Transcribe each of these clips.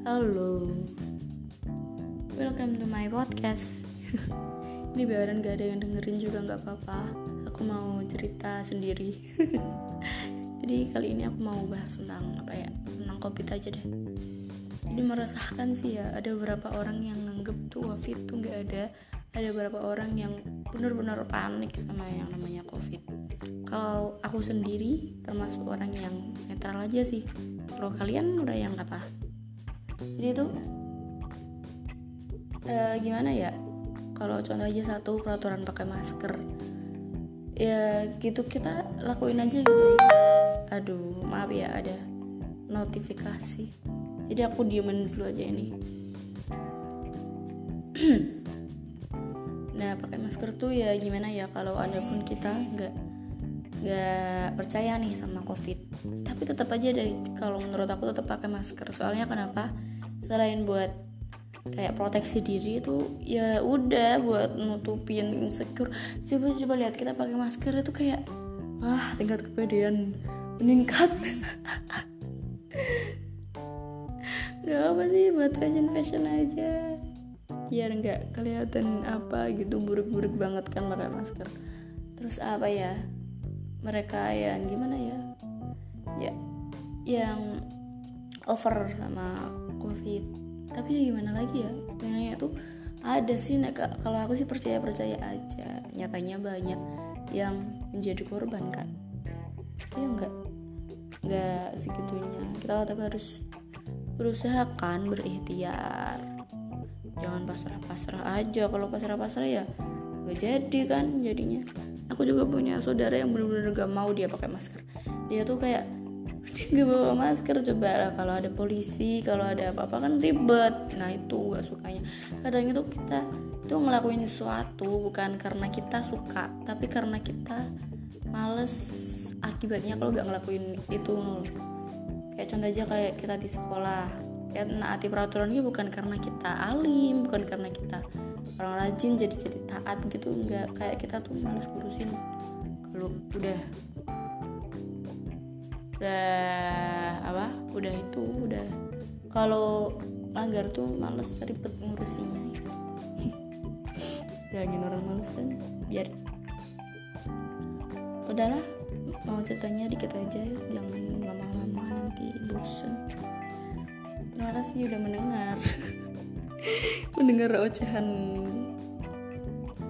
Halo. Welcome to my podcast. Ini biaran gak ada yang dengerin juga gak apa-apa. Aku mau cerita sendiri. Jadi kali ini aku mau bahas tentang apa ya? Tentang covid aja deh. Jadi meresahkan sih ya Ada beberapa orang yang nganggep tuh covid tuh gak ada. Ada beberapa orang yang benar-benar panik sama yang namanya covid. Kalau aku sendiri termasuk orang yang netral aja sih. Kalau kalian udah yang apa? Jadi itu uh, gimana ya? Kalau contoh aja satu peraturan pakai masker. Ya gitu kita lakuin aja gitu. Aduh maaf ya ada notifikasi. Jadi aku diemin dulu aja ini. Nah pakai masker tuh ya gimana ya? Kalau ada pun kita nggak nggak percaya nih sama covid. Tapi tetap aja deh kalau menurut aku tetap pakai masker. Soalnya kenapa? Selain buat kayak proteksi diri itu ya udah buat nutupin insecure. Coba coba lihat kita pakai masker itu kayak wah tingkat kepedean meningkat. Nggak apa sih buat fashion fashion aja. Biar nggak kelihatan apa gitu buruk-buruk banget kan pakai masker. Terus apa ya mereka yang gimana ya? Ya yang over sama covid. Tapi ya gimana lagi ya? Sebenarnya tuh ada sih nah, kalau aku sih percaya percaya aja. Nyatanya banyak yang menjadi korban kan ya enggak enggak segitunya. Kita tapi harus berusaha kan berikhtiar. Jangan pasrah-pasrah aja. Kalau pasrah-pasrah ya nggak jadi kan jadinya aku juga punya saudara yang benar-benar gak mau dia pakai masker. Dia tuh kayak dia gak bawa masker. Coba lah kalau ada polisi kalau ada apa-apa kan ribet. Nah itu gak sukanya. Kadang itu kita tuh ngelakuin sesuatu bukan karena kita suka tapi karena kita males akibatnya kalau gak ngelakuin itu kayak contoh aja kayak kita di sekolah. Kayak naati peraturannya bukan karena kita alim bukan karena kita orang rajin jadi jadi taat gitu enggak kayak kita tuh males ngurusin kalau udah udah apa udah itu udah kalau langgar tuh males ribet ngurusinnya. Jangan orang malesan biar udahlah mau ceritanya dikit aja ya jangan lama-lama nanti bosen. Terima kasih udah mendengar mendengar ocehan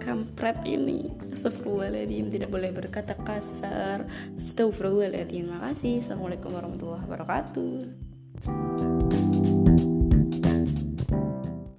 kampret ini. Astagfirullahaladzim tidak boleh berkata kasar. Astagfirullahaladzim Terima kasih. Assalamualaikum warahmatullahi wabarakatuh